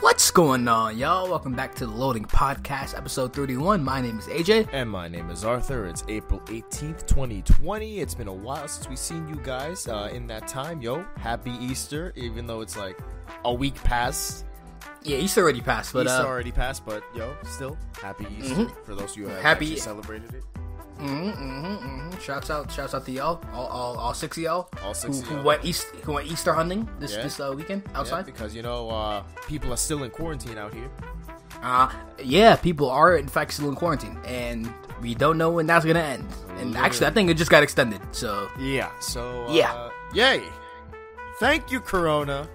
What's going on, y'all? Welcome back to the Loading Podcast, episode 31. My name is AJ. And my name is Arthur. It's April 18th, 2020. It's been a while since we've seen you guys. Uh, in that time, yo, happy Easter, even though it's like a week past. Yeah, Easter already passed, but Easter uh, already passed, but yo, still happy Easter for those of you who have Happy- celebrated it. Mm-hmm, mm-hmm, mm-hmm. shouts out, shouts out to y'all, all, all, all six of y'all, All six who, who went east, who went Easter hunting this Yeah. this uh, weekend Yeah, outside. because you know uh, people are still in quarantine out here. Uh, yeah, people are in fact still in quarantine, and we don't know when that's gonna end. And actually, I think it just got extended. So, Yeah. So uh, Yeah. yay! Thank you, Corona.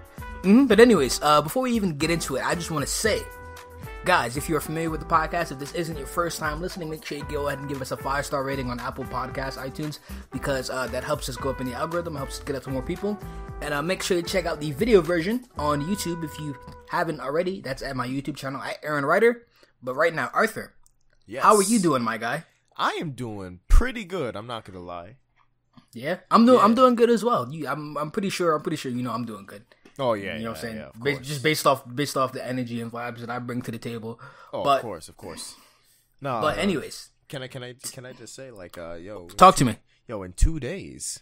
Mhm, but anyways, uh, before we even get into it, I just want to say, guys, if you're familiar with the podcast, if this isn't your first time listening, make sure you go ahead and give us a five star rating on Apple Podcasts, iTunes, because uh, that helps us go up in the algorithm, helps us get up to more people. And uh, make sure you check out the video version on YouTube if you haven't already. That's at my YouTube channel at Aaron Ryder. But right now, Arthur, Yes. how are you doing, my guy? I am doing pretty good. I'm not gonna lie. Yeah, I'm doing. I'm doing good as well. You, I'm. I'm pretty sure. I'm pretty sure you know I'm doing good. Oh yeah, You know yeah, what I'm saying? yeah, of Ba- just based off based off the energy and vibes that I bring to the table. Oh, but of course, of course. No, but uh, anyways, can I can I can I just say like uh yo talk to me. yo in two days,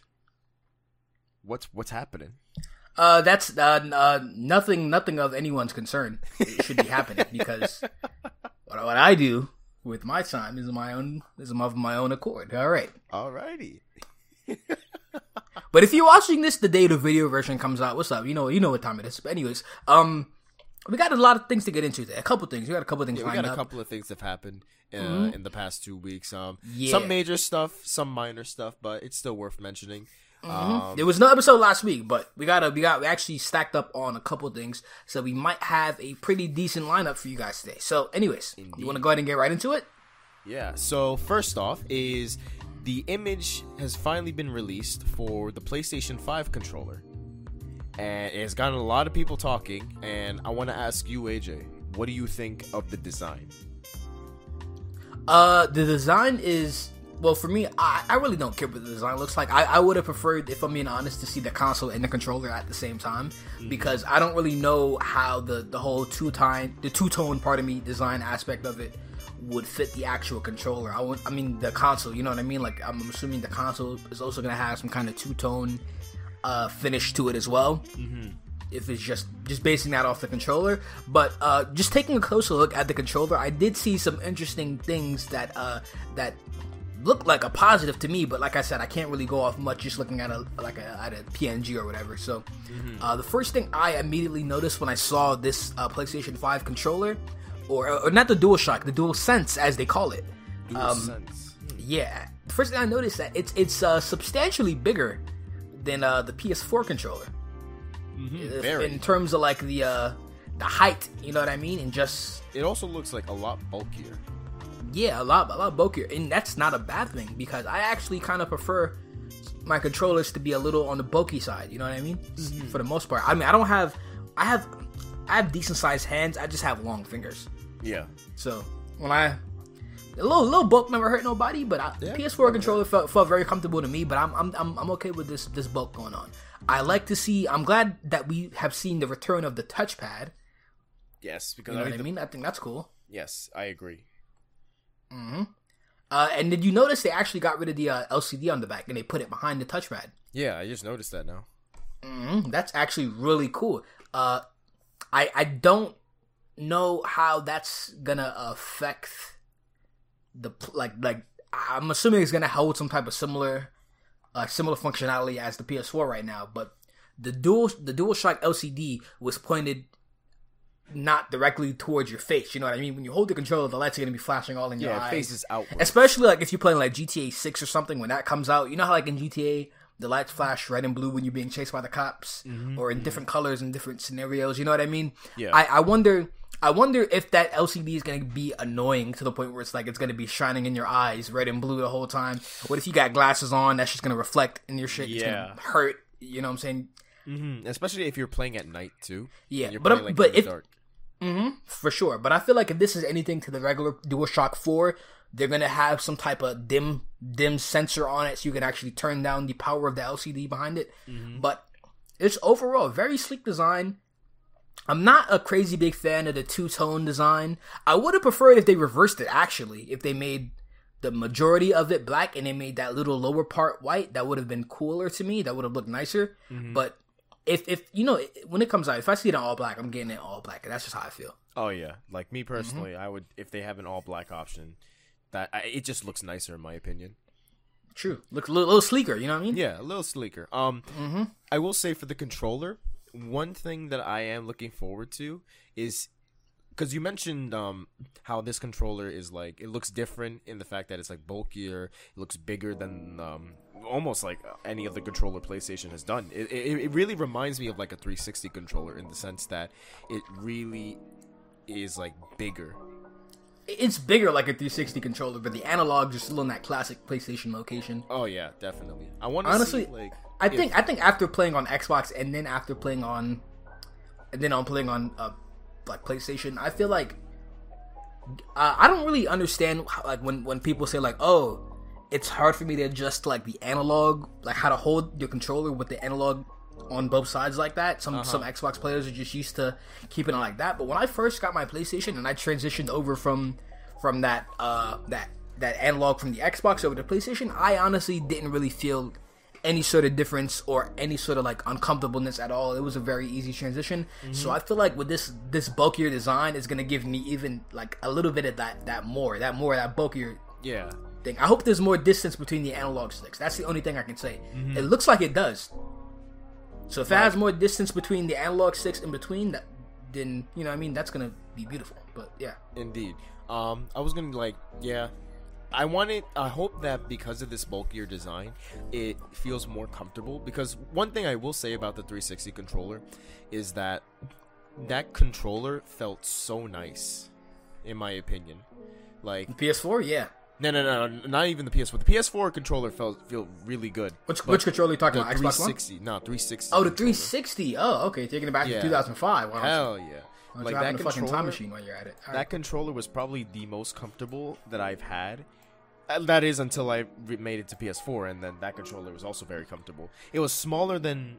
what's what's happening? Uh, that's uh, uh nothing nothing of anyone's concern it should be happening because what, what I do with my time is my own is of my own accord. All right. Alrighty. But if you're watching this the day the video version comes out, what's up? You know, you know what time it is. But anyways, um, we got a lot of things to get into. Today. A couple things. We got a couple things Yeah, we lined got a up. couple of things that have happened uh, in the past two weeks. Um, Yeah. some major stuff, some minor stuff, but it's still worth mentioning. Um, There was no episode last week, but we got a we got we actually stacked up on a couple things, so we might have a pretty decent lineup for you guys today. So, anyways, you want to go ahead and get right into it? Yeah. So first off is the image has finally been released for the PlayStation 5 controller. And it has gotten a lot of people talking and I want to ask you AJ, what do you think of the design? Uh, the design is well for me. I, I really don't care what the design looks like. I, I would have preferred, if I'm being honest, to see the console and the controller at the same time because I don't really know how the the whole two tone the two tone part of me design aspect of it would fit the actual controller. I would, I mean the console. You know what I mean? Like I'm assuming the console is also gonna have some kind of two tone uh, finish to it as well. If it's just just basing that off the controller, but uh, just taking a closer look at the controller, I did see some interesting things that uh, that look like a positive to me. But like I said, I can't really go off much just looking at a like a, at a PNG or whatever. So uh, the first thing I immediately noticed when I saw this uh, PlayStation Five controller, or, or not the DualShock, the Dual Sense as they call it. Dual sense. Yeah, the first thing I noticed that it's it's uh, substantially bigger than uh, the PS4 controller if- Very. in terms of like the uh, the height. You know what I mean? And just It also looks like a lot bulkier. yeah, a lot a lot bulkier, and that's not a bad thing because I actually kind of prefer my controllers to be a little on the bulky side. You know what I mean? Mm-hmm. For the most part, I mean I don't have I have I have decent sized hands. I just have long fingers. Yeah. So when I a little little bulk never hurt nobody, but I, Yeah. PS4 controller felt, felt very comfortable to me. But I'm, I'm I'm I'm okay with this this bulk going on. I like to see. I'm glad that we have seen the return of the touchpad. Yes, because You know I what I mean? I think that's cool. Yes, I agree. Uh, and did you notice they actually got rid of the uh, LCD on the back and they put it behind the touchpad? Yeah, I just noticed that now. Mm, that's actually really cool. Uh, I I don't know how that's gonna affect the like like I'm assuming it's gonna hold some type of similar uh, similar functionality as the PS4 right now, but the dual the DualShock LCD was pointed not directly towards your face. You know what I mean? When you hold the controller, the lights are gonna be flashing all in your Yeah, eyes. faces outward. Especially like if you're playing like GTA 6 or something when that comes out. You know how like in GTA the lights flash red and blue when you're being chased by the cops, or in different colors in different scenarios. You know what I mean? Yeah. I, I wonder. I wonder if that LCD is going to be annoying to the point where it's like it's going to be shining in your eyes, red and blue the whole time. What if you got glasses on? That's just going to reflect in your shit. Yeah. going to hurt. You know what I'm saying? Mhm, Especially if you're playing at night too. Yeah, you're but playing, like, but if- dark. for sure. But I feel like if this is anything to the regular DualShock 4, they're gonna have some type of dim dim sensor on it, so you can actually turn down the power of the LCD behind it. But it's overall a very sleek design. I'm not a crazy big fan of the two tone design. I would have preferred if they reversed it actually. If they made the majority of it black and they made that little lower part white, that would have been cooler to me. That would have looked nicer. Mm-hmm. But if if you know when it comes out, if I see it in all black, I'm getting it all black. That's just how I feel. Oh yeah, like me personally, I would if they have an all black option, that I, it just looks nicer in my opinion. True, looks a little, little sleeker. You know what I mean? Yeah, a little sleeker. Um, I will say for the controller, one thing that I am looking forward to is because you mentioned um how this controller is like it looks different in the fact that it's like bulkier, it looks bigger than um almost like any other controller PlayStation has done. It it, it really reminds me of like a 360 controller in the sense that it really is like bigger. It's bigger like a 360 controller, but the analogs are still in that classic PlayStation location. Oh yeah, definitely. I want to Honestly, see like I if- think I think after playing on Xbox and then after playing on, and then on playing on uh, like PlayStation, I feel like uh, I don't really understand how, like when when people say like, oh, it's hard for me to adjust like the analog, like how to hold your controller with the analog on both sides like that. Some some Xbox players are just used to keeping it like that. But when I first got my PlayStation and I transitioned over from from that uh that that analog from the Xbox over to PlayStation, I honestly didn't really feel any sort of difference or any sort of like uncomfortableness at all. It was a very easy transition. So I feel like with this this bulkier design is gonna give me even like a little bit of that that more that more that bulkier yeah. thing. I hope there's more distance between the analog sticks. That's the only thing I can say. It looks like it does. So if it has more distance between the analog sticks in between, that then you know I mean that's gonna be beautiful. But yeah, Indeed. Um, I was gonna like, yeah. I want it. I hope that because of this bulkier design, it feels more comfortable. Because one thing I will say about the 360 controller is that that controller felt so nice, in my opinion. Like, PS4, yeah. no, no, no, no not even the PS4. The PS4 controller felt feel really good. Which which controller are you talking about? Xbox One. 360, no, 360. Oh, the controller. 360. Oh, okay. Taking it back Yeah. to 2005. Wow. Hell yeah! Like that controller. time machine while you're at it. All That right. controller was probably the most comfortable that I've had. Uh, That is until I re- made it to PS4, and then that controller was also very comfortable. It was smaller than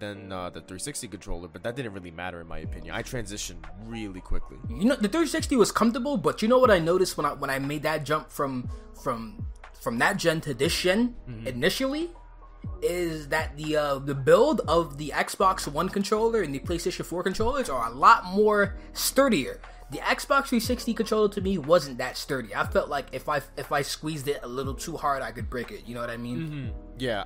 than uh, the 360 controller, but that didn't really matter in my opinion. I transitioned really quickly. You know, the 360 was comfortable, but you know what I noticed when I when I made that jump from from from that gen to this gen Mm-hmm. initially is that the uh, the build of the Xbox One controller and the PlayStation 4 controllers are a lot more sturdier. The Xbox 360 controller to me wasn't that sturdy. I felt like if I if I squeezed it a little too hard, I could break it. You know what I mean? Mm-hmm. Yeah,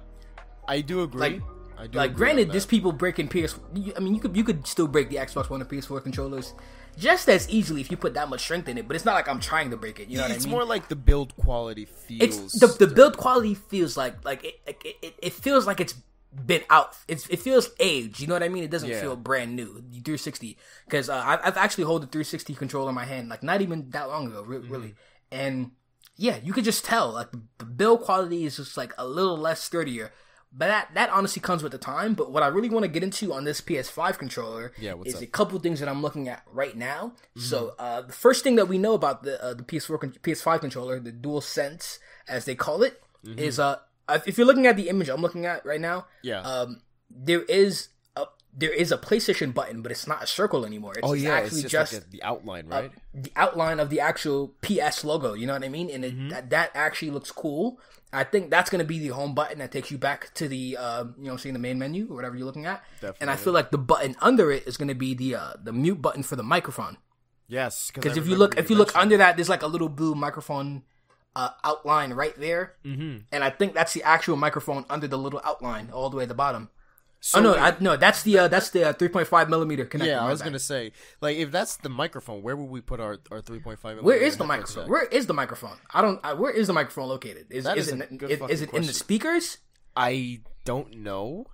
I do agree. Like- I do like agree granted there's people breaking ps i mean you could you could still break the xbox one and ps4 controllers just as easily if you put that much strength in it but it's not like i'm trying to break it you know what it's i mean more like the build quality feels. it's the, the build quality feels like like it, like, it, it, it feels like it's been out. It's, it feels aged you know what i mean? It doesn't Yeah. feel brand new 360 because uh, I've, I've actually hold the 360 controller in my hand like not even that long ago re- really. And yeah you could just tell like the build quality is just like a little less sturdier. But that that honestly comes with the time. But what i really want to get into on this ps5 controller Yeah, is up? a couple things that i'm looking at right now. So uh, the first thing that we know about the uh, the ps4 con- ps5 controller the dual sense as they call it is uh if you're looking at the image i'm looking at right now yeah. um there is a there is a PlayStation button, but it's not a circle anymore. It's oh yeah, actually it's just, just, like a, the outline, right? the outline of the actual PS logo. You know what I mean? And it, Mm-hmm. that, that actually looks cool. I think that's going to be the home button that takes you back to the uh, you know seeing the main menu or whatever you're looking at. Definitely. And I feel like the button under it is going to be the uh, the mute button for the microphone. yes, Because if you look if you look under that, there's like a little blue microphone uh, outline right there, mm-hmm. and I think that's the actual microphone under the little outline all the way at the bottom. so oh no, I, no, that's the uh, that's the uh, 3.5 millimeter connector. yeah, I was gonna say, like, if that's the microphone, where would we put our our 3.5? Where is the microphone? Where is the microphone? I don't. I, where is the microphone located? Is, That is, is it, is, it in the speakers? I don't know.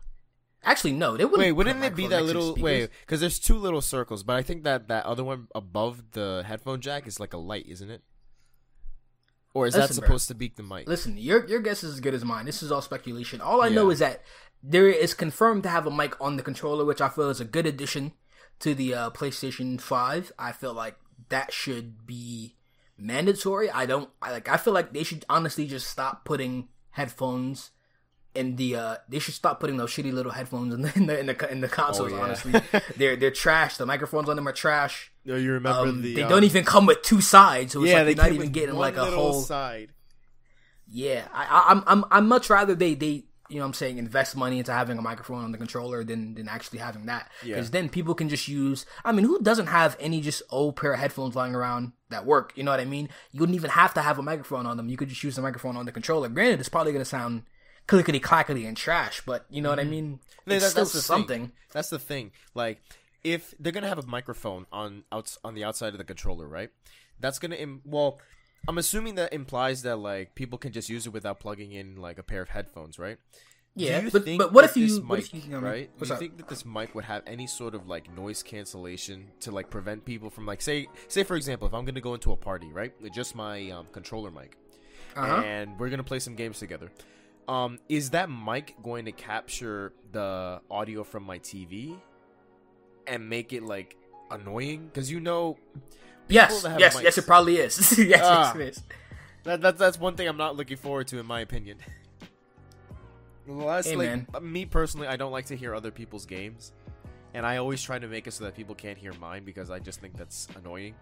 Actually, no. They wouldn't. Wait, wouldn't it be that next to the little wait? Because there's two little circles, but I think that that other one above the headphone jack is like a light, isn't it? Or is that Listen, bro. supposed to be the mic? Listen, your your guess is as good as mine. This is all speculation. All I know is that there is confirmed to have a mic on the controller, which I feel is a good addition to the uh, PlayStation Five. I feel like that should be mandatory. I don't I like. I feel like they should honestly just stop putting headphones in the uh, they should stop putting those shitty little headphones in the in the in the, in the consoles. Oh, yeah. Honestly, they're they're trash. The microphones on them are trash. No, you remember Um, the? they um, don't even come with two sides, so it's Yeah, like they you're not even getting like a whole. side. Yeah, I, I'm I'm I'm much rather they they you know what I'm saying invest money into having a microphone on the controller than than actually having that Yeah. because then people can just use. I mean, who doesn't have any just old pair of headphones lying around that work? You know what I mean? You wouldn't even have to have a microphone on them. You could just use the microphone on the controller. Granted, it's probably gonna sound clickety clackety and trash, but you know what I mean? No, It's that- still that's something. Thing. That's the thing. Like, if they're gonna have a microphone on outs on the outside of the controller, right? That's gonna Im- well, I'm assuming that implies that like people can just use it without plugging in like a pair of headphones, right? Yeah, but but what if you this what if you, know, right? Do you think that this mic would have any sort of like noise cancellation to like prevent people from like say say for example if I'm gonna go into a party right with just my um, controller mic Uh-huh. and we're gonna play some games together. Um, is that mic going to capture the audio from my TV and make it like annoying? Because you know, Yes, yes, mics. yes. It probably is. yes, Ah. yes, it is. that, that that's one thing I'm not looking forward to, in my opinion. Last, Hey, like, man. uh, me personally, I don't like to hear other people's games, and I always try to make it so that people can't hear mine because I just think that's annoying.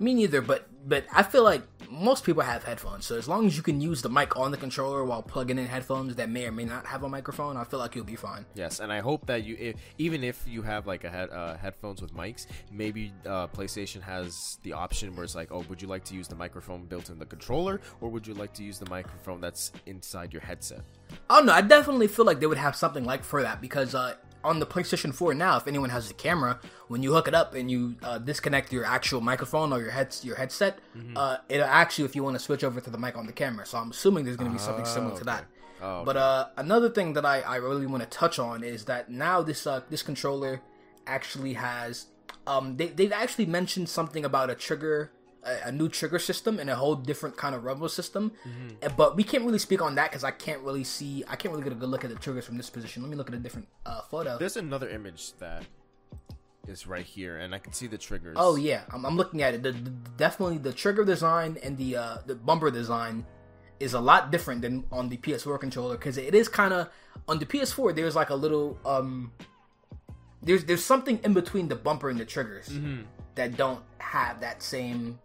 Me neither, but but I feel like most people have headphones. So as long as you can use the mic on the controller while plugging in headphones that may or may not have a microphone, I feel like you'll be fine. Yes, and I hope that you, if, even if you have like a head, uh, headphones with mics, maybe uh, PlayStation has the option where it's like, oh, would you like to use the microphone built in the controller, or would you like to use the microphone that's inside your headset? Oh no, I definitely feel like they would have something like for that because uh, on the PlayStation 4 now, if anyone has a camera, when you hook it up and you uh, disconnect your actual microphone or your head your headset, Mm-hmm. uh, it'll actually if you want to switch over to the mic on the camera. So I'm assuming there's going to be something similar to that. Oh, But uh, another thing that I, I really want to touch on is that now this uh, this controller actually has um they they've actually mentioned something about a trigger a, a new trigger system and a whole different kind of rumble system. Uh, But we can't really speak on that because I can't really see I can't really get a good look at the triggers from this position. Let me look at a different uh, photo. There's another image that is right here, and I can see the triggers. Oh yeah, I'm, I'm looking at it. The, the- definitely the trigger design and the uh, the bumper design is a lot different than on the PS4 controller because it is kind of on the PS4. There's like a little um, there's there's something in between the bumper and the triggers that don't have that same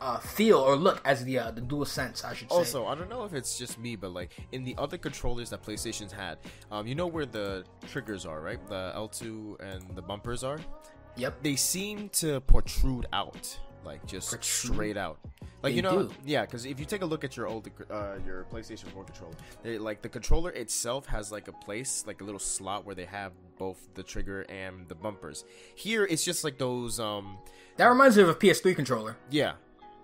uh, feel or look as the uh, the dual sense. I should say. Also, I don't know if it's just me, but like in the other controllers that PlayStation's had, um, you know where the triggers are, right? The L2 and the bumpers are. yep. They seem to protrude out, like just straight out. Like They you know, do. yeah. Because if you take a look at your old, uh, your PlayStation 4 controller, they, like the controller itself has like a place, like a little slot where they have both the trigger and the bumpers. Here, it's just like those, um, That reminds me of a PS3 controller. yeah,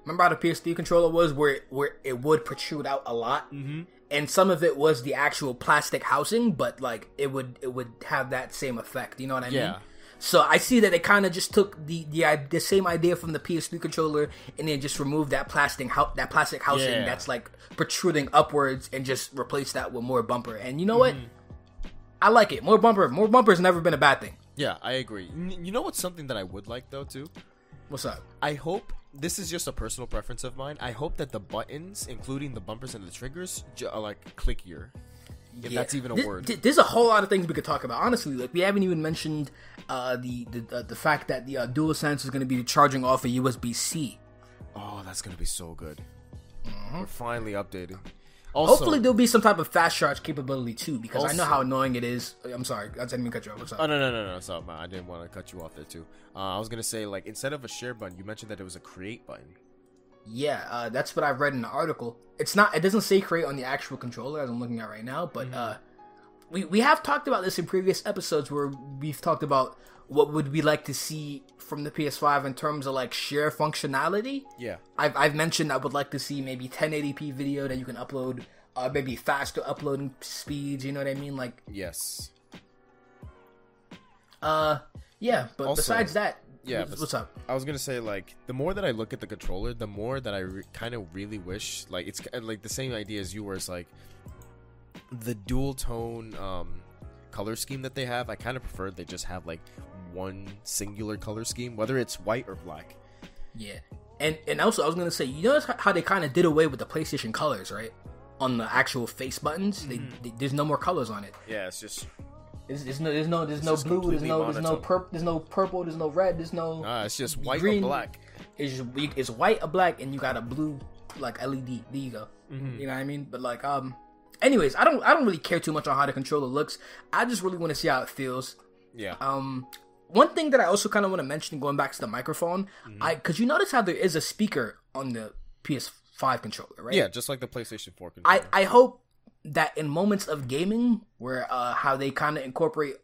Remember how the PS3 controller was, where it, where it would protrude out a lot, mm-hmm. and some of it was the actual plastic housing, but like it would it would have that same effect. You know what I Yeah. mean? So I see that they kind of just took the, the the same idea from the PS3 controller and then just removed that plastic that plastic housing Yeah. that's like protruding upwards and just replaced that with more bumper. And you know what? Mm-hmm. I like it. More bumper. More bumper has never been a bad thing. yeah. I agree. You know what's something that I would like though too? What's up? I hope this is just a personal preference of mine. I hope that the buttons, including the bumpers and the triggers, j- are like clickier. If that's even a Th- word. th- there's a whole lot of things we could talk about. Honestly, like we haven't even mentioned uh, the the uh, the fact that the uh, DualSense is going to be charging off a USB C. oh, that's gonna be so good. We're finally updated. Also, Hopefully, there'll be some type of fast charge capability too, because I know how annoying it is. I'm sorry, I didn't mean to cut you off. Oh no no no no! Sorry, I didn't want to cut you off there too. Uh, I was gonna say like instead of a share button, you mentioned that it was a create button. Yeah, uh, that's what I've read in the article. It's not. It doesn't say create on the actual controller as I'm looking at right now, but Mm-hmm. uh, we we have talked about this in previous episodes where we've talked about what would we like to see from the PS5 in terms of like share functionality. Yeah. I've, I've mentioned I would like to see maybe 1080p video that you can upload, uh, maybe faster uploading speeds. You know what I mean? Like, Yes. uh, yeah. But Also- besides that, Yeah. what's, what's up? I was gonna say like the more that I look at the controller, the more that I re- kind of really wish like it's like the same idea as you, where it's like the dual tone um, color scheme that they have. I kind of prefer they just have like one singular color scheme, whether it's white or black. Yeah. And and also I was gonna say, you notice how they kind of did away with the PlayStation colors, right? on the actual face buttons. They, they, there's no more colors on it. Yeah, it's just There's, there's no there's no there's no blue. There's no there's no purple. There's no purple. There's no red. There's no. ah, it's just white Green- or black. It's just, it's white or black, and you got a blue like LED. There you go. Mm-hmm. You know what I mean? But like um, anyways, I don't I don't really care too much on how the controller looks. I just really want to see how it feels. Yeah. Um, one thing that I also kind of want to mention, going back to the microphone, Mm-hmm. I because you notice how there is a speaker on the PS5 controller, right? yeah, just like the PlayStation 4 controller. I I hope that in moments of gaming where uh how they kind of incorporate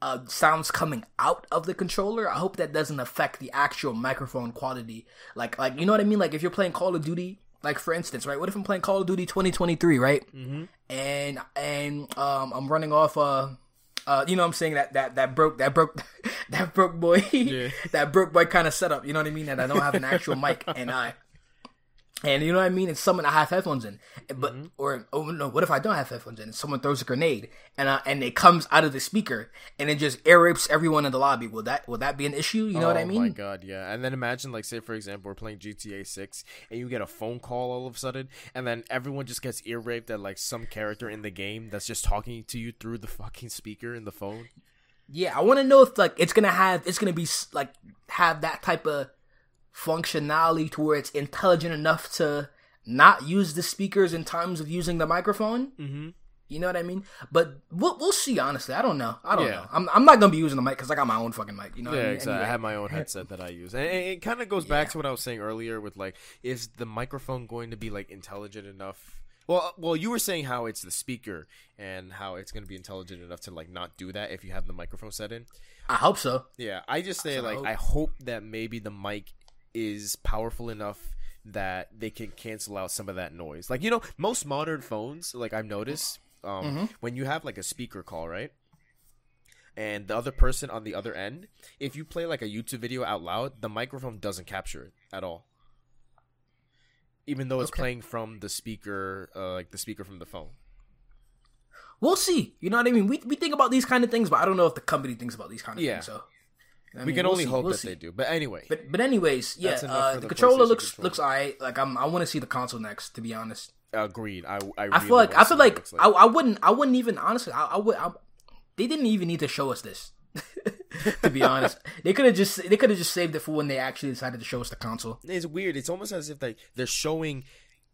uh sounds coming out of the controller, I hope that doesn't affect the actual microphone quality. Like like you know what I mean? Like if you're playing Call of Duty, like for instance, right? What if I'm playing Call of Duty 2023, right? Mm-hmm. And and um I'm running off uh uh, you know what I'm saying that that that broke that broke that broke boy that broke boy kind of setup. You know what I mean? That I don't have an actual mic and I and you know what I mean? It's someone I have headphones in, but Mm-hmm. or oh no, what if I don't have headphones in? And someone throws a grenade and uh, and it comes out of the speaker and it just air rapes everyone in the lobby. Will that will that be an issue? You know what I mean? Oh my god, yeah. And then imagine, like, say for example, we're playing GTA Six, and you get a phone call all of a sudden, and then everyone just gets ear raped at like some character in the game that's just talking to you through the fucking speaker in the phone. Yeah, I want to know if like it's gonna have it's gonna be like have that type of functionality to where it's intelligent enough to not use the speakers in times of using the microphone. Mm-hmm. You know what I mean? But we'll we'll see. Honestly, I don't know. I don't Yeah. know. I'm I'm not gonna be using the mic because I got my own fucking mic. You know? what Yeah, I mean? exactly. I have my own headset that I use, and it, it kind of goes back to what I was saying earlier with like, is the microphone going to be like intelligent enough? Well, well, you were saying how it's the speaker and how it's going to be intelligent enough to like not do that if you have the microphone set in. I hope so. Yeah, I just say I like hope. I hope that maybe the mic is powerful enough that they can cancel out some of that noise. Like you know, most modern phones, like I've noticed, um, Mm-hmm. when you have like a speaker call, right? And the other person on the other end, if you play like a YouTube video out loud, the microphone doesn't capture it at all. Even though it's Okay. playing from the speaker, uh, like the speaker from the phone. We'll see. You know what I mean? We we think about these kind of things, but I don't know if the company thinks about these kind of Yeah. things. So I we mean? can We'll only see. hope We'll that see. they do. But anyway, But but anyways, yeah, uh, the the controller looks controller. looks alright. Like I'm I want to see the console next. To be honest, agreed. I I, I feel like I feel it like, I, I wouldn't I wouldn't even honestly I, I would I, they didn't even need to show us this. to be honest, they could have just they could have just saved it for when they actually decided to show us the console. it's weird. It's almost as if they they're showing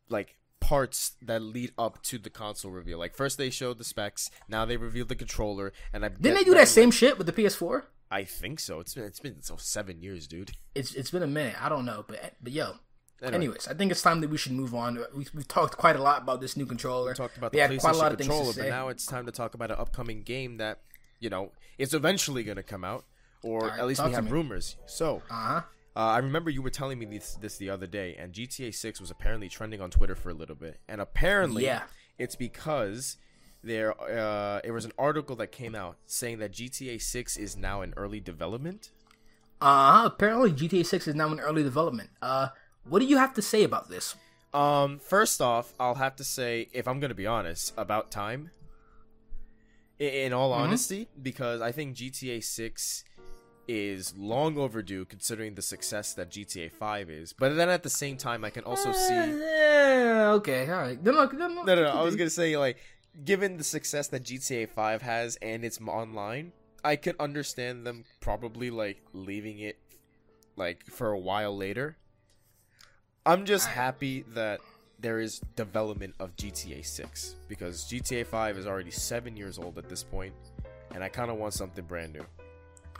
like parts that lead up to the console reveal. Like first they showed the specs, now they revealed the controller, and I Didn't they do that same shit with the PS4? I think so. It's been it's been so seven years, dude. It's it's been a minute. I don't know, but but yo. Anyway. Anyways, I think it's time that we should move on. We, we've talked quite a lot about this new controller. We talked about the PlayStation quite a lot of things controller, but now it's time to talk about an upcoming game that you know is eventually going to come out, or Alright, at least we have me. rumors. So. uh-huh. Uh, I remember you were telling me this this the other day, and GTA 6 was apparently trending on Twitter for a little bit, and apparently, Yeah. it's because there uh, it was an article that came out saying that GTA 6 is now in early development. Uh-huh. Apparently GTA 6 is now in early development. Uh what do you have to say about this? Um, first off, I'll have to say, if I'm gonna be honest, about time. I- In all honesty, because I think GTA 6 is long overdue considering the success that GTA 5 is. But then at the same time, I can also see. Yeah, okay, all right. No, no, no. I was gonna say like, given the success that GTA Five has and it's online, I could understand them probably like leaving it like for a while later. I'm just happy that there is development of GTA Six because GTA Five is already seven years old at this point, and I kind of want something brand new.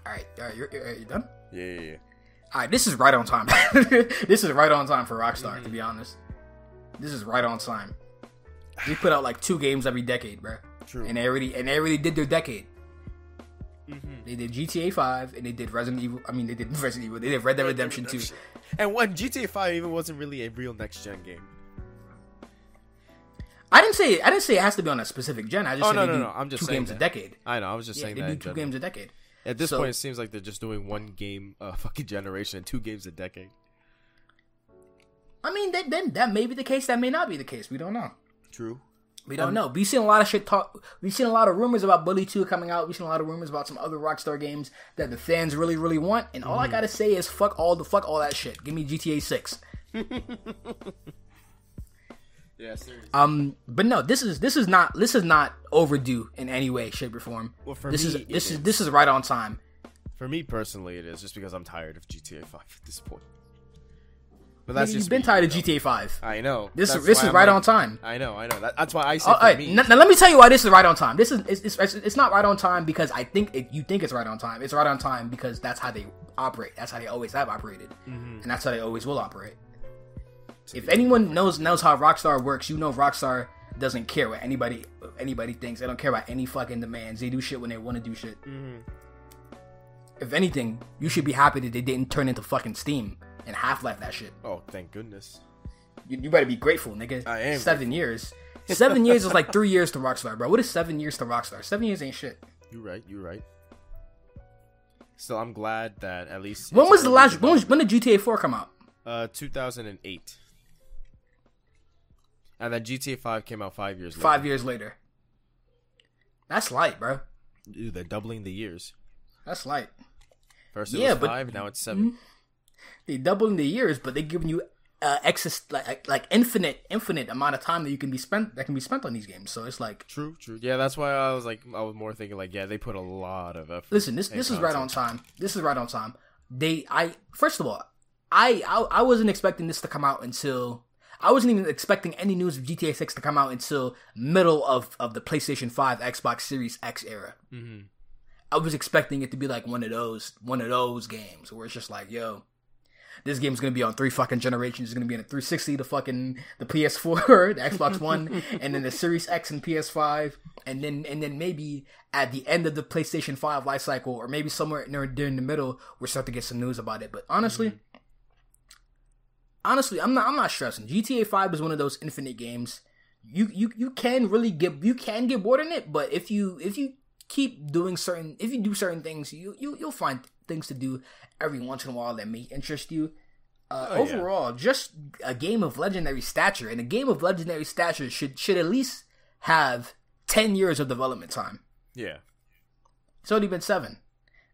All right, right, you're, you're, you done? Yeah, yeah, yeah. All right, this is right on time. this is right on time for Rockstar, to be mm-hmm. honest. This is right on time. We put out like two games every decade, bro. True. And they already and they already did their decade. Mm-hmm. They did GTA Five and they did Resident Evil. I mean, they did Resident Evil. They did Red Dead Redemption Two. And when GTA Five even wasn't really a real next gen game. I didn't say I didn't say it has to be on a specific gen. I just Oh, said no, they no, do no, I'm just two saying games a decade. I know. I was just Yeah, saying they that. do two general. games a decade. At this So- point, it seems like they're just doing one game a fucking generation and two games a decade. I mean, that, then that may be the case. That may not be the case. We don't know. True. We don't know. We've seen a lot of shit talk. We've seen a lot of rumors about Bully 2 coming out. We've seen a lot of rumors about some other Rockstar games that the fans really, really want. And all I gotta say is fuck all the fuck all that shit. Give me GTA 6. Yeah, seriously. Um, but no, this is this is not this is not overdue in any way, shape, or form. Well, for this me, is this is is. this is right on time. For me personally, it is just because I'm tired of GTA 5 at this point. But that's You've just been me, tired of GTA Five. I know. This That's this is I'm right like- on time. I know, I know. That, that's why I said. All right, me. now, now let me tell you why this is right on time. This is it's, it's, it's not right on time because I think it, you think it's right on time. It's right on time because that's how they operate. That's how they always have operated, Mm-hmm. and that's how they always will operate. If anyone knows knows how Rockstar works, you know Rockstar doesn't care what anybody anybody thinks. They don't care about any fucking demands. They do shit when they want to do shit. Mm-hmm. If anything, you should be happy that they didn't turn into fucking Steam and Half Life that shit. Oh, thank goodness. You, you better be grateful, nigga. I am Seven years. Seven years is like three years to Rockstar, bro. What is seven years to Rockstar? Seven years ain't shit. You're right. You're right. So I'm glad that at least. When was the last? When, was, when did GTA 4 come out? Uh, 2008. And then GTA 5 came out five years later. Five years later. That's light, bro. Dude, they're doubling the years. That's light. First it Yeah, was but- five, now it's 7 They doubling the years, but they're giving you uh, excess like like infinite infinite amount of time that you can be spent that can be spent on these games. So it's like, True, true. Yeah, that's why I was like, I was more thinking like, yeah, they put a lot of effort. listen, this this is right on time. This is right on time. They, I first of all, I I, I wasn't expecting this to come out until. I wasn't even expecting any news of GTA 6 to come out until middle of, of the PlayStation 5, Xbox Series X era. Mhm. I was expecting it to be like one of those one of those games where it's just like, yo, this game's gonna be on three fucking generations. It's gonna be in a 360, the fucking the PS4, the Xbox One, and then the Series X and PS5, and then and then maybe at the end of the PlayStation 5 life cycle, or maybe somewhere near during the middle, we'll start to get some news about it. But honestly, honestly, I'm not I'm not stressing. GTA 5 is one of those infinite games. You you you can really get you can get bored in it, but if you if you keep doing certain if you do certain things, you you you'll find things to do every once in a while that may interest you. Uh, Oh, yeah. overall, just a game of legendary stature, and a game of legendary stature should should at least have ten years of development time. Yeah. It's only been seven.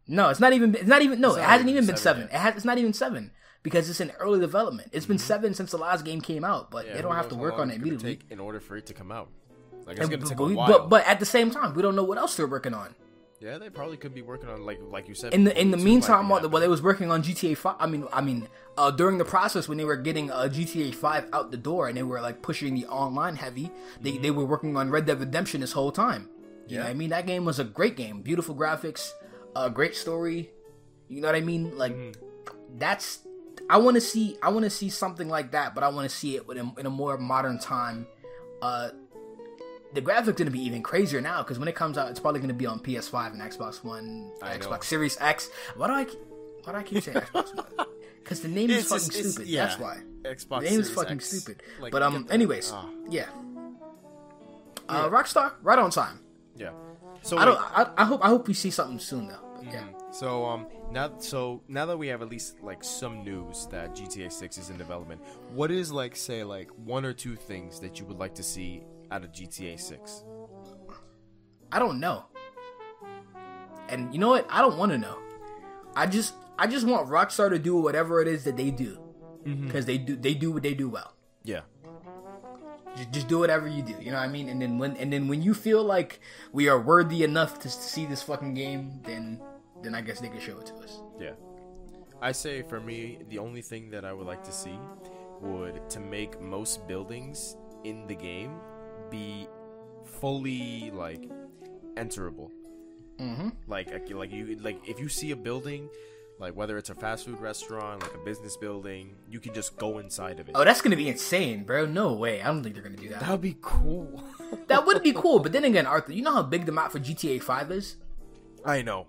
No, it's not even. It's not even. No, It's it hasn't even been seven seven. It has. It's not even seven because it's in early development. It's been seven since the last game came out, but Mm-hmm. yeah they don't have to work on it immediately. Take in order for it to come out. Like it's And- gonna but, take but, a while. but but at the same time, we don't know what else they're working on. yeah, they probably could be working on like like you said. In the in the meantime, while, they was working on GTA Five, I mean, I mean, uh, during the process when they were getting uh, GTA Five out the door and they were like pushing the online heavy, they they were working on Red Dead Redemption this whole time. You know Yeah. what I mean? That game was a great game, beautiful graphics, a great story. You know what I mean? Like that's I want to see I want to see something like that, but I want to see it in a, in a more modern time. Uh, the graphics gonna be even crazier now because when it comes out, it's probably gonna be on PS5 and Xbox One, I know. Xbox Series X. Why do I keep- why do I keep saying Xbox One? Because the name is It's fucking just- it's- stupid. yeah. That's why. Xbox The name is fucking X. stupid. Like, but um, anyways, ah, yeah. Uh, Rockstar, right on time. yeah. So I don't. I, I hope. I hope we see something soon though. But yeah. So um now so now that we have at least like some news that GTA 6 is in development, what is like say like one or two things that you would like to see out of GTA 6? I don't know. And you know what? I don't want to know. I just I just want Rockstar to do whatever it is that they do mm-hmm. because they do they do what they do well. Yeah. Just, just do whatever you do. You know what I mean? And then when and then when you feel like we are worthy enough to, see this fucking game, then then I guess they can show it to us. Yeah. I say for me the only thing that I would like to see would to make most buildings in the game be fully like enterable. Mm-hmm. like like you like if you see a building like whether it's a fast food restaurant like a business building you can just go inside of it Oh, that's gonna be insane, bro. No way. I don't think they're gonna do that. that would be cool That would be cool. But then again, Arthur, you know how big the map for GTA Five is. i know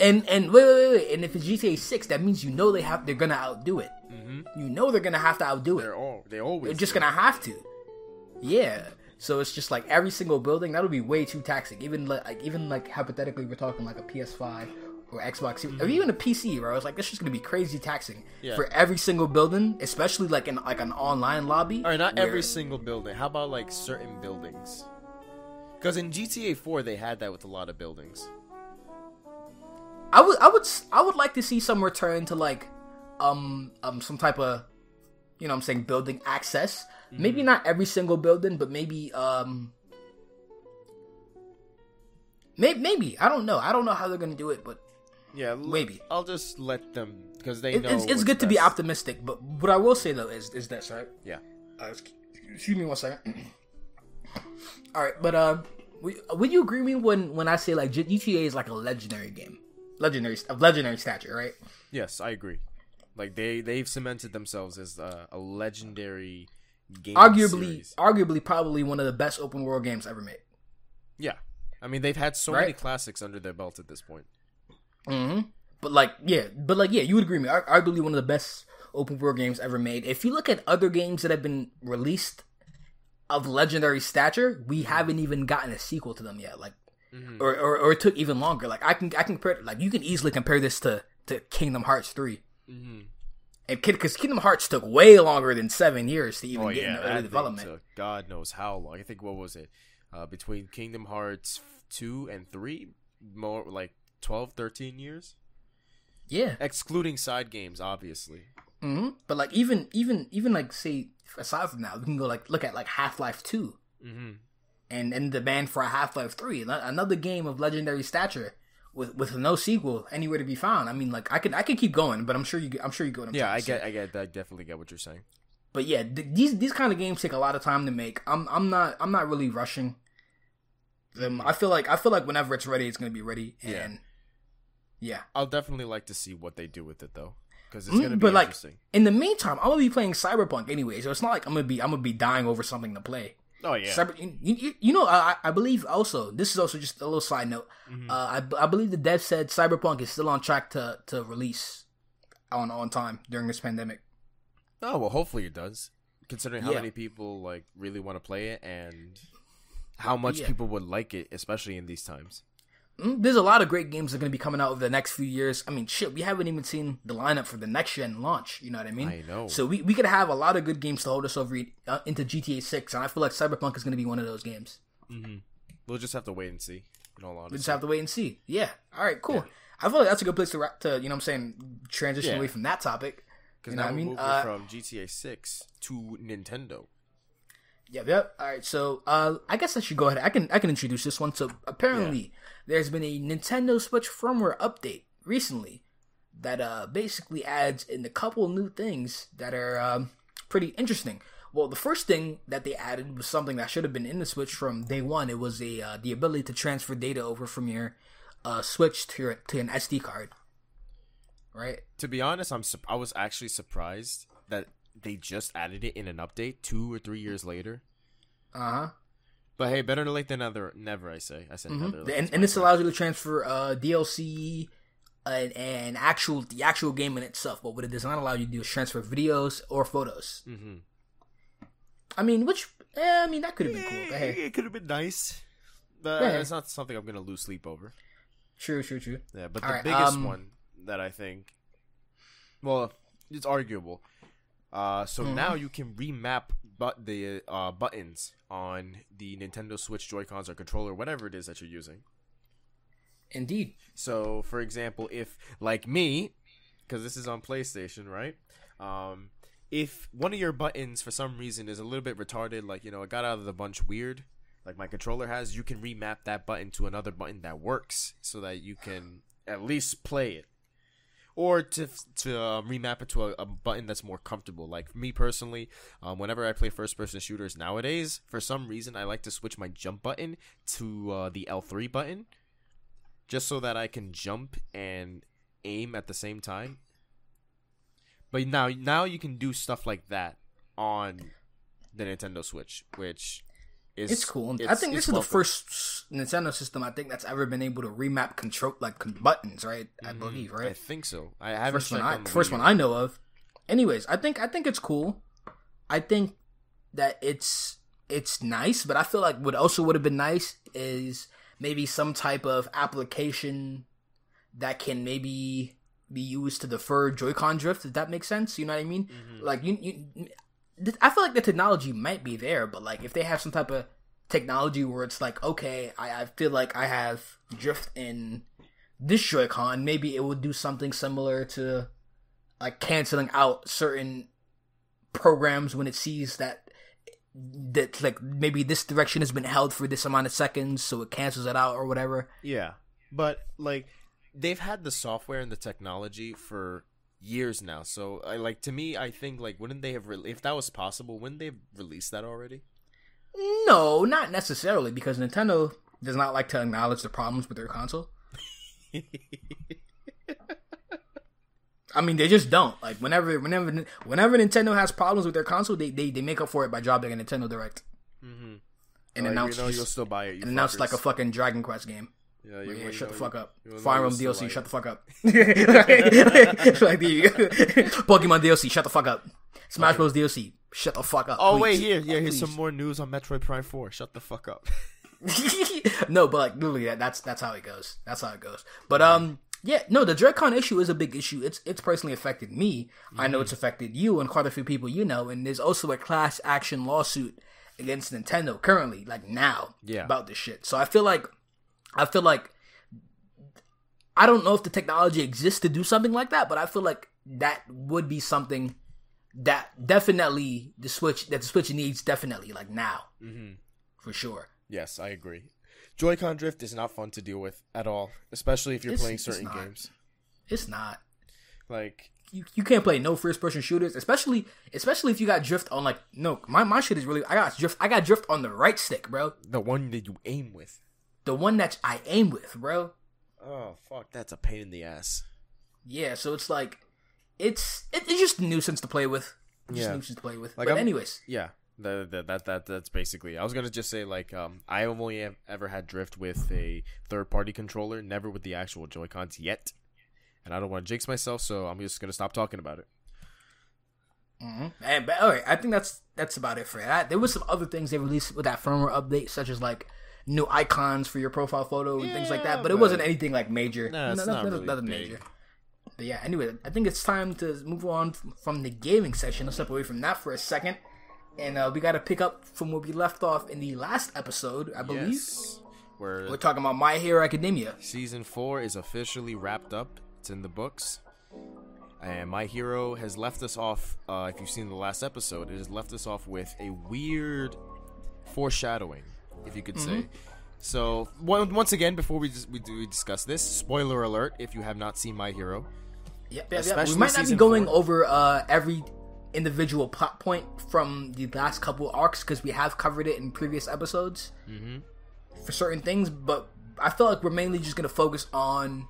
And and wait, wait, wait, wait. And if it's GTA Six, that means you know they have they're gonna outdo it. Mm-hmm. You know they're gonna have to outdo it. they're all they always They're just do. gonna have to. Yeah. So it's just like every single building that would be way too taxing. Even like even like hypothetically, we're talking like a PS5 or Xbox Series, or even a PC, bro. It's like this is gonna be crazy taxing Mm-hmm. Yeah. for every single building, especially like in like an online lobby. all right not where- every single building how about like certain buildings because in gta 4 they had that with a lot of buildings I would I would I would like to see some return to like um um some type of you know I'm saying building access maybe not every single building, but maybe um, maybe maybe I don't know. I don't know how they're gonna do it, but Yeah, l- Maybe. I'll just let them because they it, know. it's, it's good to be optimistic. But what I will say though is is this right? Yeah. Uh, excuse- excuse me one second. All right, but uh, would, you agree with me when when I say like GTA is like a legendary game, legendary of legendary stature, right? Yes, I agree. Like they they've cemented themselves as uh, a legendary game. Arguably, series. arguably, probably one of the best open world games ever made. Yeah. I mean, they've had so many classics under their belt at this point. hmm But like, yeah, but like, yeah, you would agree with me. Ar- Arguably one of the best open world games ever made. If you look at other games that have been released of legendary stature, we haven't even gotten a sequel to them yet. Like, or, or or it took even longer. Like I can I can compare like you can easily compare this to to Kingdom Hearts 3 Mm-hmm. And because Kingdom Hearts took way longer than seven years to even Oh get yeah, into early development. God knows how long. I think what was it? Uh, between Kingdom Hearts two and three, more like 12, 13 years, Yeah, excluding side games, obviously. hmm but like even even even like say aside from that, we can go like look at like Half Life Two. Mm-hmm. and and the demand for a Half Life Three, another game of legendary stature with with no sequel anywhere to be found. I mean, like I could I could keep going, but I'm sure you I'm sure you go. What I'm Yeah, I say. get, I get, I definitely get what you're saying. But yeah, th- these these kind of games take a lot of time to make. I'm I'm not I'm not really rushing. them. I feel like I feel like whenever it's ready, it's gonna be ready. Yeah. And yeah, I'll definitely like to see what they do with it though, because it's Mm, gonna be but like interesting. in the meantime, I'm gonna be playing Cyberpunk anyway, so it's not like I'm gonna be I'm gonna be dying over something to play. Oh yeah, Cyber, you, you, you know, I, I believe also this is also just a little side note. Mm-hmm. Uh, I, I believe the dev said Cyberpunk is still on track to, to release on on time during this pandemic. oh well, hopefully it does. Considering how Yeah. many people like really want to play it and how much Yeah. people would like it, especially in these times. Mm, There's a lot of great games that are going to be coming out over the next few years. I mean, shit, we haven't even seen the lineup for the next gen launch. You know what I mean? I know. So we, we could have a lot of good games to hold us over uh, into GTA 6, and I feel like Cyberpunk is going to be one of those games. We'll just have to wait and see. In all honesty, We just have to wait and see. Yeah. All right. Cool. I feel like that's a good place to to you know what I'm saying transition Yeah. away from that topic. because You know now I we're mean? moving Uh, from GTA Six to Nintendo. Yep, yep. All right, so uh, I guess I should go ahead. I can I can introduce this one. So apparently, there's been a Nintendo Switch firmware update recently that uh basically adds in a couple new things that are um, pretty interesting. Well, the first thing that they added was something that should have been in the Switch from day one. It was a uh, the ability to transfer data over from your uh, Switch to your to an SD card. Right. To be honest, I'm sup- I was actually surprised that they just added it in an update two or three years later. Uh huh. But hey, better late than never. Never, I say. I said. Mm-hmm. and, and this allows you to transfer uh, DLC and, and actual the actual game in itself. But what it does not allow you to do is transfer videos or photos. hmm I mean, which eh, I mean that could have been cool. But hey, It could have been nice, but Yeah. it's not something I'm gonna lose sleep over. true, true, true. Yeah, but the Alright, biggest um, one that I think, well, it's arguable. Uh, so Mm-hmm. now you can remap but the uh, buttons on the Nintendo Switch Joy Cons or controller, whatever it is that you're using. Indeed. So, for example, if like me, because this is on PlayStation, right? Um, if one of your buttons for some reason is a little bit retarded, like you know, it got out of the bunch weird, like my controller has, you can remap that button to another button that works, so that you can at least play it, or to to uh, remap it to a, a button that's more comfortable. Like me personally, um, whenever I play first person shooters nowadays, for some reason I like to switch my jump button to uh, the L three button just so that I can jump and aim at the same time. But now now you can do stuff like that on the Nintendo Switch, which is It's cool. I think this it's is the first Nintendo system I think that's ever been able to remap control like con- buttons, right? I believe, Mm-hmm. I right? think so. I haven't First one, I, on first Wii one. I know of. Anyways, I think I think it's cool. I think that it's it's nice, but I feel like what also would have been nice is maybe some type of application that can maybe be used to defer Joy-Con drift. If that makes sense, you know what I mean? Like you, you, th- I feel like the technology might be there, but like if they have some type of technology where it's like, okay, I, I feel like I have drift in this Joy-Con, maybe it would do something similar to like canceling out certain programs when it sees that that like maybe this direction has been held for this amount of seconds, so it cancels it out or whatever. Yeah, but like they've had the software and the technology for years now. So, I like to me, I think like wouldn't they have re- if that was possible? Wouldn't they have released that already? No, not necessarily because Nintendo does not like to acknowledge the problems with their console. I mean, they just don't. Like whenever, whenever, whenever Nintendo has problems with their console, they they, they make up for it by dropping a Nintendo Direct Mm-hmm. and Like, announce you know, you'll still buy it. You and announce like a fucking Dragon Quest game. Yeah, Like, you, yeah, shut the fuck up. Fire Emblem DLC, like shut the fuck up. like the Pokemon DLC, shut the fuck up. Smash Bros DLC, shut the fuck up. Oh please. wait, here, yeah, here's Please. some more news on Metroid Prime Four. Shut the fuck up. no, but like literally, that, that's that's how it goes. That's how it goes. But um, yeah, no, the Joy-Con issue is a big issue. It's it's personally affected me. I know it's affected you and quite a few people you know. And there's also a class action lawsuit against Nintendo currently, like now, Yeah. about this shit. So I feel like, I feel like, I don't know if the technology exists to do something like that, but I feel like that would be something that definitely the Switch that the Switch needs definitely like now, hmm for sure. Yes, I agree. Joy-Con drift is not fun to deal with at all, especially if you're It's- playing certain not. games. It's not. Like, you, you can't play no first person shooters, especially especially if you got drift on like no my my shit is really I got drift I got drift on the right stick, bro. the one that you aim with. The one that I aim with, bro. Oh fuck, that's a pain in the ass. Yeah, so it's like it's it, it's just a nuisance to play with. It's Just Yeah. a nuisance to play with. Like, but I'm- anyways, Yeah, the, the, that that that's basically. I was gonna just say like um, I only have ever had drift with a third party controller, never with the actual Joy Cons yet, and I don't want to jinx myself, so I'm just gonna stop talking about it. mhm. and but all right, I think that's that's about it for that. There was some other things they released with that firmware update, such as like new icons for your profile photo and things like that. But it wasn't anything like major. Nah, it's No, not nothing- really nothing big. major. But yeah, anyway, I think it's time to move on from the gaming section. Let's step away from that for a second. And uh, we got to pick up from where we left off in the last episode, I believe. Yes, where We're talking about My Hero Academia. season four is officially wrapped up. It's in the books. And my hero has left us off. Uh, if you've seen the last episode, it has left us off with a weird foreshadowing, if you could say. So one, once again, before we we, do, we discuss this, spoiler alert: if you have not seen my hero, Yep, yep, yep. Especially We might not be going four. over uh, every individual plot point from the last couple arcs because we have covered it in previous episodes Mhm. for certain things. But I feel like we're mainly just gonna focus on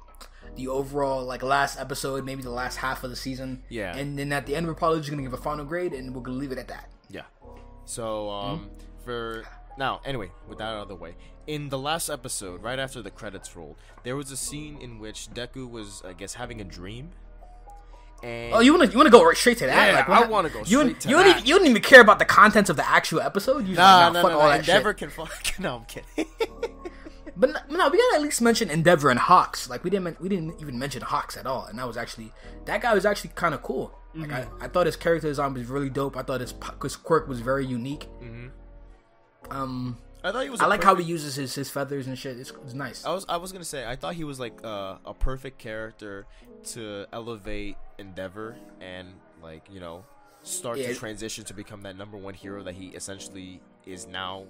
the overall like last episode, maybe the last half of the season. Yeah. and then at the end we're probably just gonna give a final grade and we're gonna leave it at that. Yeah. So um for now, anyway, with that out of the way, in the last episode, right after the credits rolled, there was a scene in which Deku was, I guess, having a dream. And Oh, you wanna you wanna go right straight to that? Yeah, like, I wanna go you, straight to you even, you don't even care about the contents of the actual episode. You Nah, like, nah, no, fuck no, all no. that Endeavor shit. can fuck. No, I'm kidding. But no, no, we gotta at least mention Endeavor and Hawks. Like we didn't, we didn't even mention Hawks at all, and that was actually that guy was actually kind of cool. Like Mm-hmm. I, I thought his character design was really dope. I thought his, his quirk was very unique. Um, I thought he was. I like how he uses his, his feathers and shit. It's, it's nice. I was. I was gonna say. I thought he was like uh, a perfect character to elevate Endeavor and like you know start Yeah. to transition to become that number one hero that he essentially is now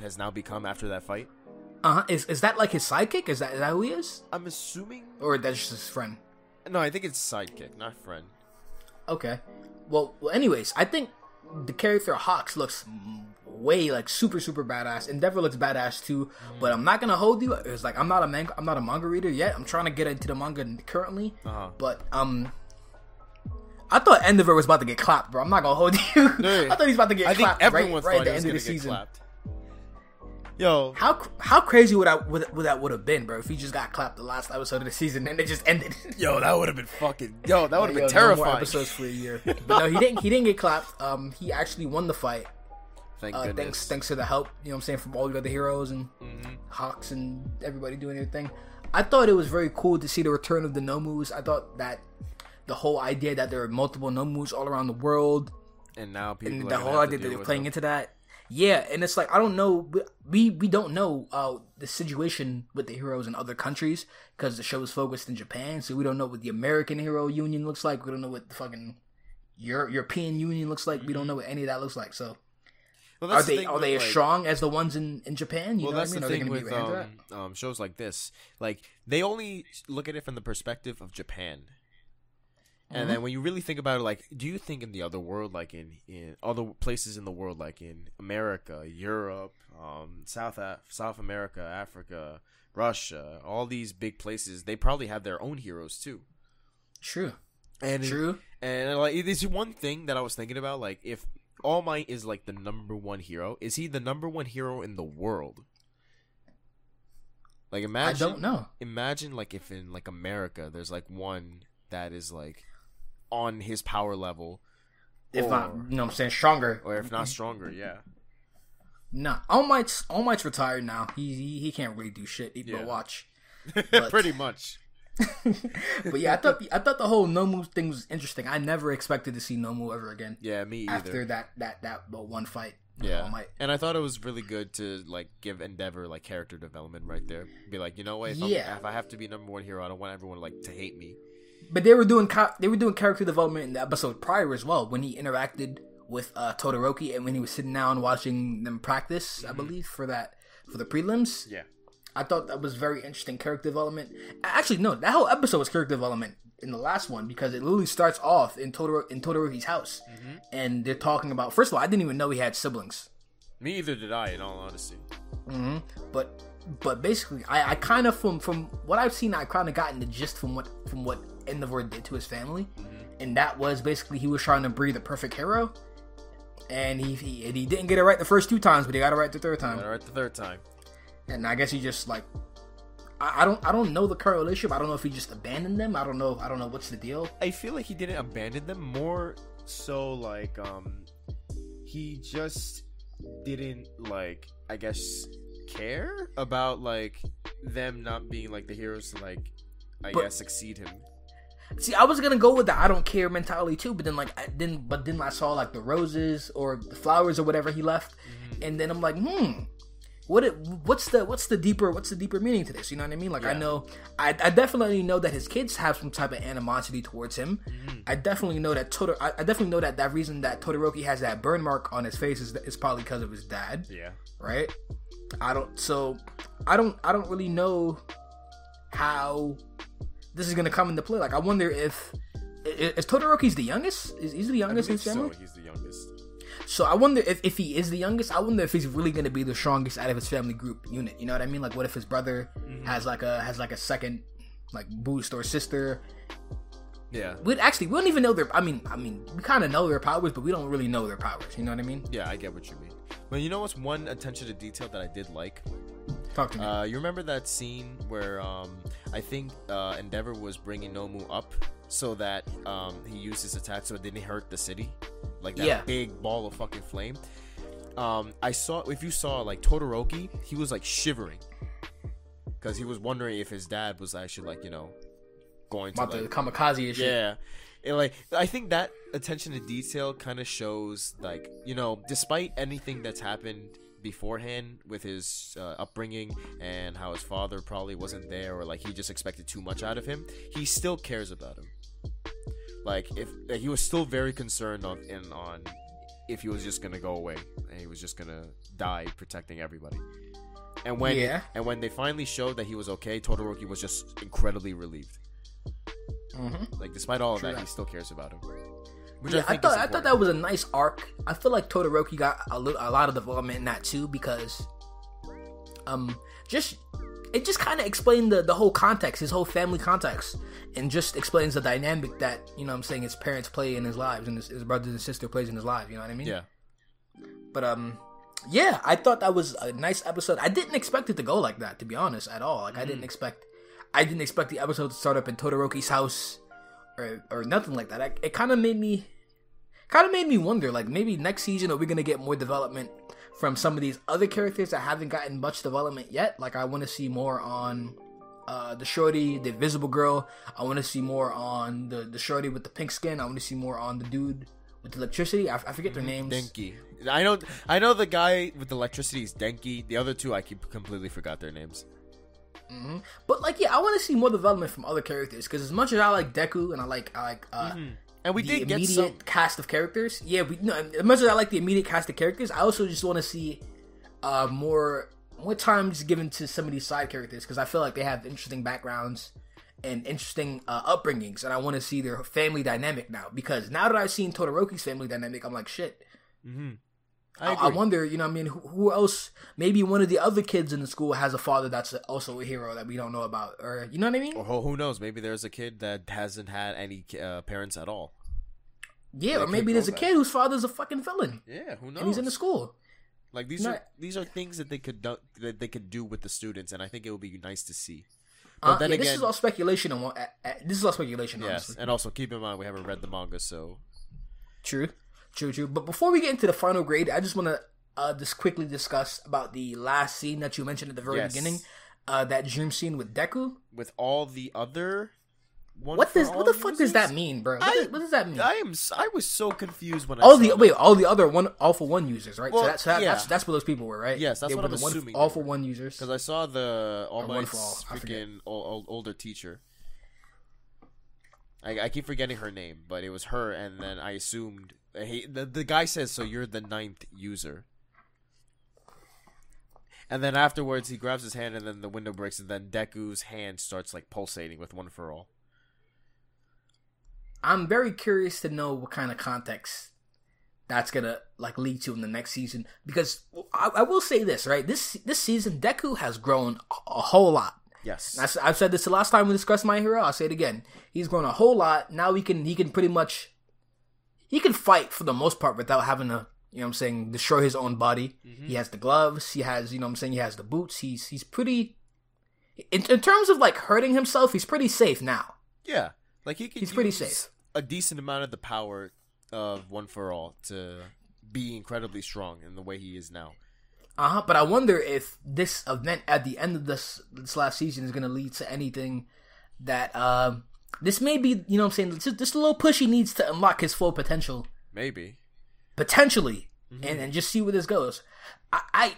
has now become after that fight. Uh huh. Is is that like his sidekick? Is that is that who he is, I'm assuming. or that's just his friend? No, I think it's sidekick, not friend. Okay. Well, well, anyways, I think the character Hawks looks way like super super badass. Endeavor looks badass too. But I'm not gonna hold you. It's like I'm not a manga. I'm not a manga reader yet. I'm trying to get into the manga currently. Uh-huh. But um. I thought Endeavor was about to get clapped, bro. I'm not gonna hold you. No, I thought he's about to get I think clapped everyone right, right at the end of the season. clapped. Yo, How how crazy would I would, would that would have been, bro? If he just got clapped the last episode of the season and it just ended. yo, that would have been fucking. Yo, that would have Yo, been no more terrifying. episodes for a year. But no, he didn't. He didn't get clapped. Um, he actually won the fight. Thank Uh, goodness. thanks, thanks to the help. You know, what I'm saying from all the other heroes and Mm-hmm. Hawks and everybody doing their thing. I thought it was very cool to see the return of the Nomus. I thought that the whole idea that there are multiple Nomus all around the world And now people. and are the whole idea that deal they're playing them. into that. Yeah, and it's like I don't know. We we don't know uh, the situation with the heroes in other countries because the show is focused in Japan, so we don't know what the American Hero Union looks like. We don't know what the fucking Euro- European Union looks like. We don't know what any of that looks like. So Well, are that's the they are they as like- strong as the ones in, in Japan? You well, know what that's I mean? the thing with able to handle that? um, um, shows like this. Like they only look at it from the perspective of Japan, and Mm-hmm. then when you really think about it, like, do you think in the other world, like in in other places in the world, like in America, Europe, um, South Af- South America, Africa, Russia, all these big places, they probably have their own heroes too. True. And True. and like it is one thing that I was thinking about, like if All Might is like the number one hero, is he the number one hero in the world? Like imagine I don't know. imagine like if in like America there's like one that is like on his power level If or, not, you know what I'm saying, stronger. or if not stronger, yeah. Nah, All Might's All Might's retired now. He he, he can't really do shit. He Yeah. but watch. Pretty much. But yeah, I thought I thought the whole no Nomu thing was interesting. I never expected to see no Nomu ever again Yeah, me either. after that that that one fight. yeah. All Might. And I thought it was really good to like give Endeavor like character development right there. Be like, you know what, if, Yeah. if I have to be number one hero, I don't want everyone like to hate me. But they were doing co- they were doing character development in the episode prior as well when he interacted with uh, Todoroki and when he was sitting down watching them practice. I mm-hmm. believe for that for the prelims. Yeah. I thought that was very interesting character development. Actually, no, that whole episode was character development in the last one because it literally starts off in Todoro in Todoroki's house, mm-hmm. and they're talking about. First of all, I didn't even know he had siblings, Me either did I, in all honesty. Mm-hmm. but but basically, I, I kind of from from what I've seen, I kind of gotten the gist from what from what Endeavor did to his family, and that was basically he was trying to breed the perfect hero, and he he, and he didn't get it right the first two times, but he got it right the third time. Right the third time. and I guess he just like I, I don't I don't know the current relationship. I don't know if he just abandoned them. I don't know. I don't know what's the deal. I feel like he didn't abandon them. More so, like um, he just didn't like. I guess care about like them not being like the heroes to like. I But- guess succeed him. See, I was gonna go with the I don't care mentality too, but then like I didn't. But then I saw like the roses or the flowers or whatever he left, and then I'm like, hmm. What it, what's the what's the deeper what's the deeper meaning to this? You know what I mean? Like I know I, I definitely know that his kids have some type of animosity towards him. I definitely know that Todor I, I definitely know that that reason that Todoroki has that burn mark on his face is, is probably because of his dad. Yeah. right? I don't. So I don't. I don't really know how this is gonna come into play. Like I wonder if is Todoroki's the youngest? Is he's the youngest in his family? so. He's the youngest. So I wonder if, if he is the youngest. I wonder if he's really gonna be the strongest out of his family group unit. You know what I mean? Like what if his brother mm-hmm. has like a has like a second like boost or sister? Yeah. We actually we don't even know their. I mean I mean we kind of know their powers, but we don't really know their powers. You know what I mean? Yeah, I get what you mean. But you know what's one attention to detail that I did like? Talk to me. Uh, you remember that scene where um, I think uh, Endeavor was bringing Nomu up so that um, he used his attack so it didn't hurt the city, like that Yeah. big ball of fucking flame. Um, I saw if you saw like Todoroki, he was like shivering because he was wondering if his dad was actually like you know going to About the like kamikaze shit. yeah. And like I think that attention to detail kind of shows like, you know, despite anything that's happened beforehand with his uh, upbringing and how his father probably wasn't there or like he just expected too much out of him, he still cares about him. Like if like, he was still very concerned on in on if he was just to go away and he was just to die protecting everybody. And when Yeah. and when they finally showed that he was okay, Todoroki was just incredibly relieved. Mhm. Like despite all of True that, that. he still cares about him. Which Yeah, I, think thought I thought that was a nice arc. I feel like Todoroki got a, a lot of development in that too because, um, just it just kind of explained the the whole context, his whole family context, and just explains the dynamic that you know I'm saying his parents play in his lives and his, his brothers and sister plays in his lives. You know what I mean? Yeah, But um, yeah, I thought that was a nice episode. I didn't expect it to go like that, to be honest, at all. Like I Mm. didn't expect, I didn't expect the episode to start up in Todoroki's house, or or nothing like that. I, it kind of made me, kind of made me wonder. Like maybe next season are we gonna get more development from some of these other characters that haven't gotten much development yet? Like I want to see more on. Uh, the shorty, the invisible girl. I want to see more on the the shorty with the pink skin. I want to see more on the dude with the electricity. I, I forget their names. Denki. I know, I know the guy with the electricity is Denki. The other two, I keep completely forgot their names. But like, yeah, I want to see more development from other characters because as much as I like Deku and I like I like uh, And we the did get immediate some. cast of characters. Yeah, we no, as much as I like the immediate cast of characters, I also just want to see uh more more time just given to some of these side characters because I feel like they have interesting backgrounds and interesting uh, upbringings, and I want to see their family dynamic now. Because now that I've seen Todoroki's family dynamic, I'm like, shit. I, I. I wonder, you know, what I mean, who, who else? Maybe one of the other kids in the school has a father that's also a hero that we don't know about, or you know what I mean? Or who who knows? Maybe there's a kid that hasn't had any uh, parents at all. yeah, or maybe there's a kid whose father's a fucking villain Yeah, who knows? and he's in the school. Like these are these are things that they could do, that they could do with the students, and I think it would be nice to see. Uh, But then yeah, again, this is all speculation. And uh, uh, this is all speculation. yes, Honestly. and also keep in mind we haven't read the manga, so True, true, true. But before we get into the final grade, I just want to uh, just quickly discuss about the last scene that you mentioned at the very Yes. beginning. Uh, that dream scene with Deku. with all the other one What does what the fuck does that mean, bro? What, I- does, what does that mean? I am I was so confused when I all saw the that. wait, all the other one all for one users, right? Well, so that's that, yeah. that's that's what those people were, right? Yes, that's They what I'm the one, assuming all for one users. because I saw the All for All, freaking old, old, older teacher. I, I keep forgetting her name, but it was her, and then I assumed hey, the the guy says so. You're the ninth user, and then afterwards he grabs his hand, and then the window breaks, and then Deku's hand starts like pulsating with one for all. I'm very curious to know what kind of context that's gonna like lead to in the next season because I, I will say this right this this season Deku has grown a, a whole lot. Yes, I, have said this the last time we discussed My Hero. I'll say it again. He's grown a whole lot. Now he can he can pretty much he can fight for the most part without having to you know what I'm saying destroy his own body. Mm-hmm. He has the gloves. He has you know what I'm saying he has the boots. He's he's pretty in, in terms of like hurting himself. He's pretty safe now. yeah, like he can. He's pretty safe. A decent amount of the power of one for all to be incredibly strong in the way he is now. Uh huh. But I wonder if this event at the end of this this last season is going to lead to anything that um this may be you know what I'm saying just, just a little push he needs to unlock his full potential Maybe. potentially Mm-hmm. and and just see where this goes. I. I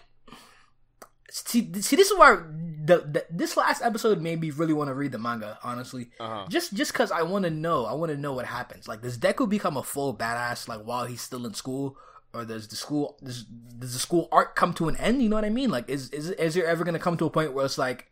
See, see, this is why the, the this last episode made me really want to read the manga. Honestly, Uh-huh. just just because I want to know, I want to know what happens. Like, does Deku become a full badass like while he's still in school, or does the school does, does the school arc come to an end? You know what I mean? Like, is is is there ever gonna come to a point where it's like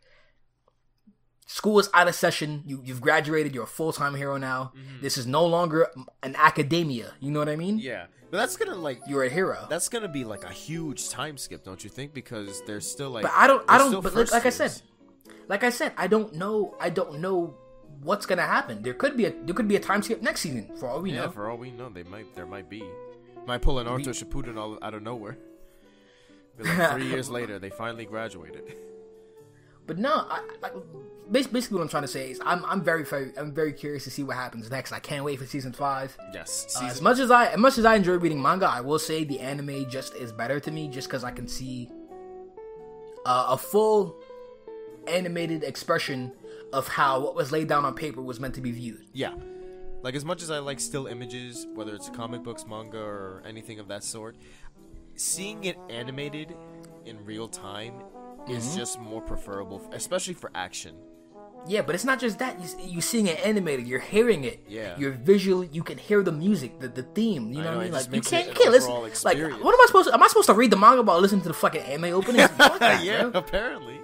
school is out of session, you you've graduated, you're a full time hero now. This is no longer an academia. You know what I mean? Mm-hmm. Yeah, but that's gonna like You're a hero. that's gonna be like a huge time skip, don't you think? Because there's still like. But I don't. I don't. But like I said, like I said, I don't know. I don't know what's gonna happen. There could be a there could be a time skip next season for all we yeah, know. for all we know, they might there might be might pull an Naruto Shippuden all out of nowhere. Like three years later, they finally graduated. But no, I, like basically what I'm trying to say is I'm I'm very very I'm very curious to see what happens next. I can't wait for season five. Yes, Uh, as much as I as much as I enjoy reading manga, I will say the anime just is better to me just because I can see uh, a full animated expression of how what was laid down on paper was meant to be viewed. yeah. Like as much as I like still images, whether it's comic books, manga, or anything of that sort, seeing it animated in real time Mm-hmm. is just more preferable, especially for action. Yeah, but it's not just that. You, are seeing it animated, you're hearing it. Yeah. You're visually, you can hear the music, the, the theme. You know I what I mean? Like you can't, you can't listen. overall Like, what am I supposed? to... Am I supposed to read the manga while listening to the fucking anime opening? That, yeah, bro. apparently.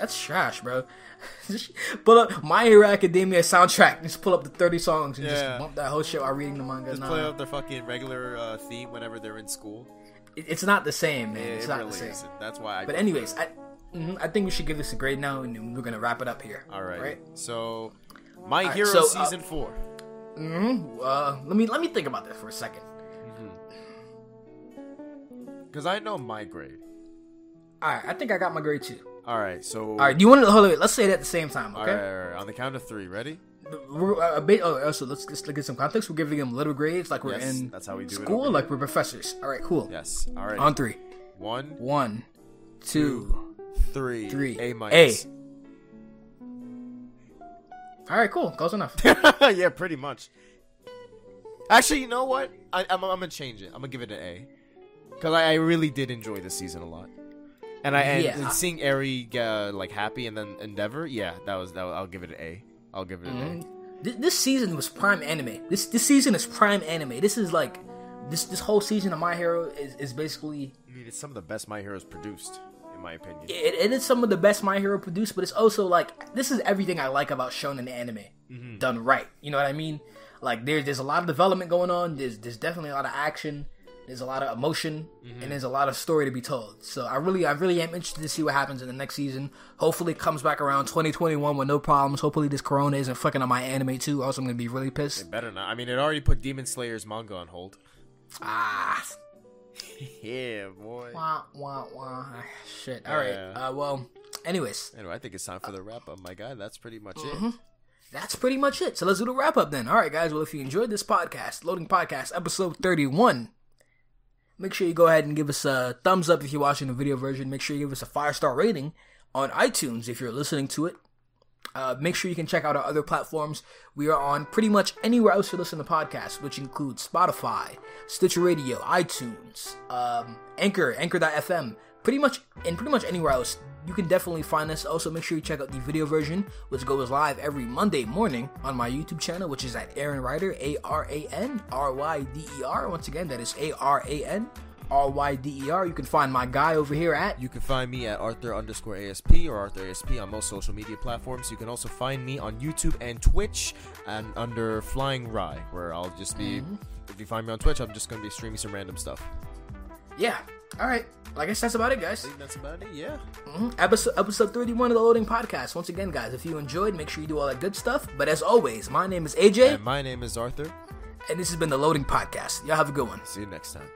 That's trash, bro. Pull up My Hero Academia soundtrack. Just pull up the thirty songs and Yeah. just bump that whole shit while reading the manga. Just Nah, play out their fucking regular uh, theme whenever they're in school. it- it's not the same, man. Yeah, it's it not really the same. isn't. That's why I. But anyways, I, mhm, I think we should give this a grade now, and then we're gonna wrap it up here. all right. Right. So, My right, Hero so, uh, season four. hmm Uh, let me let me think about this for a second. Because I know my grade. All right, I think I got my grade too. All right. So. All right, do you want to hold on? Let's say it at the same time, okay? right, all right, On the count of three. Ready? We're, uh, a bit, oh, so let's just at some context. We're giving them little grades, like we're Yes, in that's how we do school, over like we're professors. All right, cool. Yes. All right. On three, One, one, two. three, Three. A minus. All right, cool. Close enough. yeah, pretty much. Actually, you know what? I, I'm, I'm gonna change it. I'm gonna give it an A, because I, I really did enjoy this season a lot. And I and, Yeah, seeing Eri uh, like happy and then Endeavor, yeah, that was that. Was, I'll give it an A. I'll give it an Mhm. This, this season was prime anime. This this season is prime anime. This is like this this whole season of My Hero is, is basically I mean, it's some of the best My Heroes produced, in my opinion. it, it is some of the best My Hero produced, but it's also like this is everything I like about shonen anime Mm-hmm. done right. You know what I mean? Like there's there's a lot of development going on. There's there's definitely a lot of action. There's a lot of emotion Mm-hmm. and there's a lot of story to be told. So I really I really am interested to see what happens in the next season. Hopefully it comes back around 2021 with no problems. Hopefully this corona isn't fucking on my anime too. Else I'm gonna be really pissed. Better not. I mean, it already put Demon Slayer's manga on hold. Ah. yeah, boy. Wah, wah, wah. Shit. All right. Yeah. Uh, well, anyways, Anyway, I think it's time for the wrap up, my guy. That's pretty much Mm-hmm. it. that's pretty much it. So let's do the wrap up then. All right, guys. Well, if you enjoyed this podcast, Loading Podcast, episode 31, make sure you go ahead and give us a thumbs up if you're watching the video version. Make sure you give us a five star rating on iTunes if you're listening to it. Uh, make sure you can check out our other platforms. We are on pretty much anywhere else you listen to podcasts, which includes Spotify, Stitcher Radio, iTunes, um, Anchor, Anchor.fm. Pretty much, and pretty much anywhere else, you can definitely find us. Also, make sure you check out the video version, which goes live every Monday morning on my YouTube channel, which is at Aran Ryder, A R A N R Y D E R. Once again, that is A R A N R Y D E R. You can find my guy over here at You can find me at Arthur underscore ASP or Arthur ASP on most social media platforms. You can also find me on YouTube and Twitch and under Flying Rye, where I'll just be. Mm-hmm. If you find me on Twitch, I'm just gonna be streaming some random stuff. yeah. All right, I guess that's about it, guys. I think that's about it. Yeah. Mm-hmm. episode episode 31 of the loading podcast once again guys if you enjoyed make sure you do all that good stuff but as always my name is aj And my name is Arthur. and this has been the loading podcast y'all have a good one See you next time.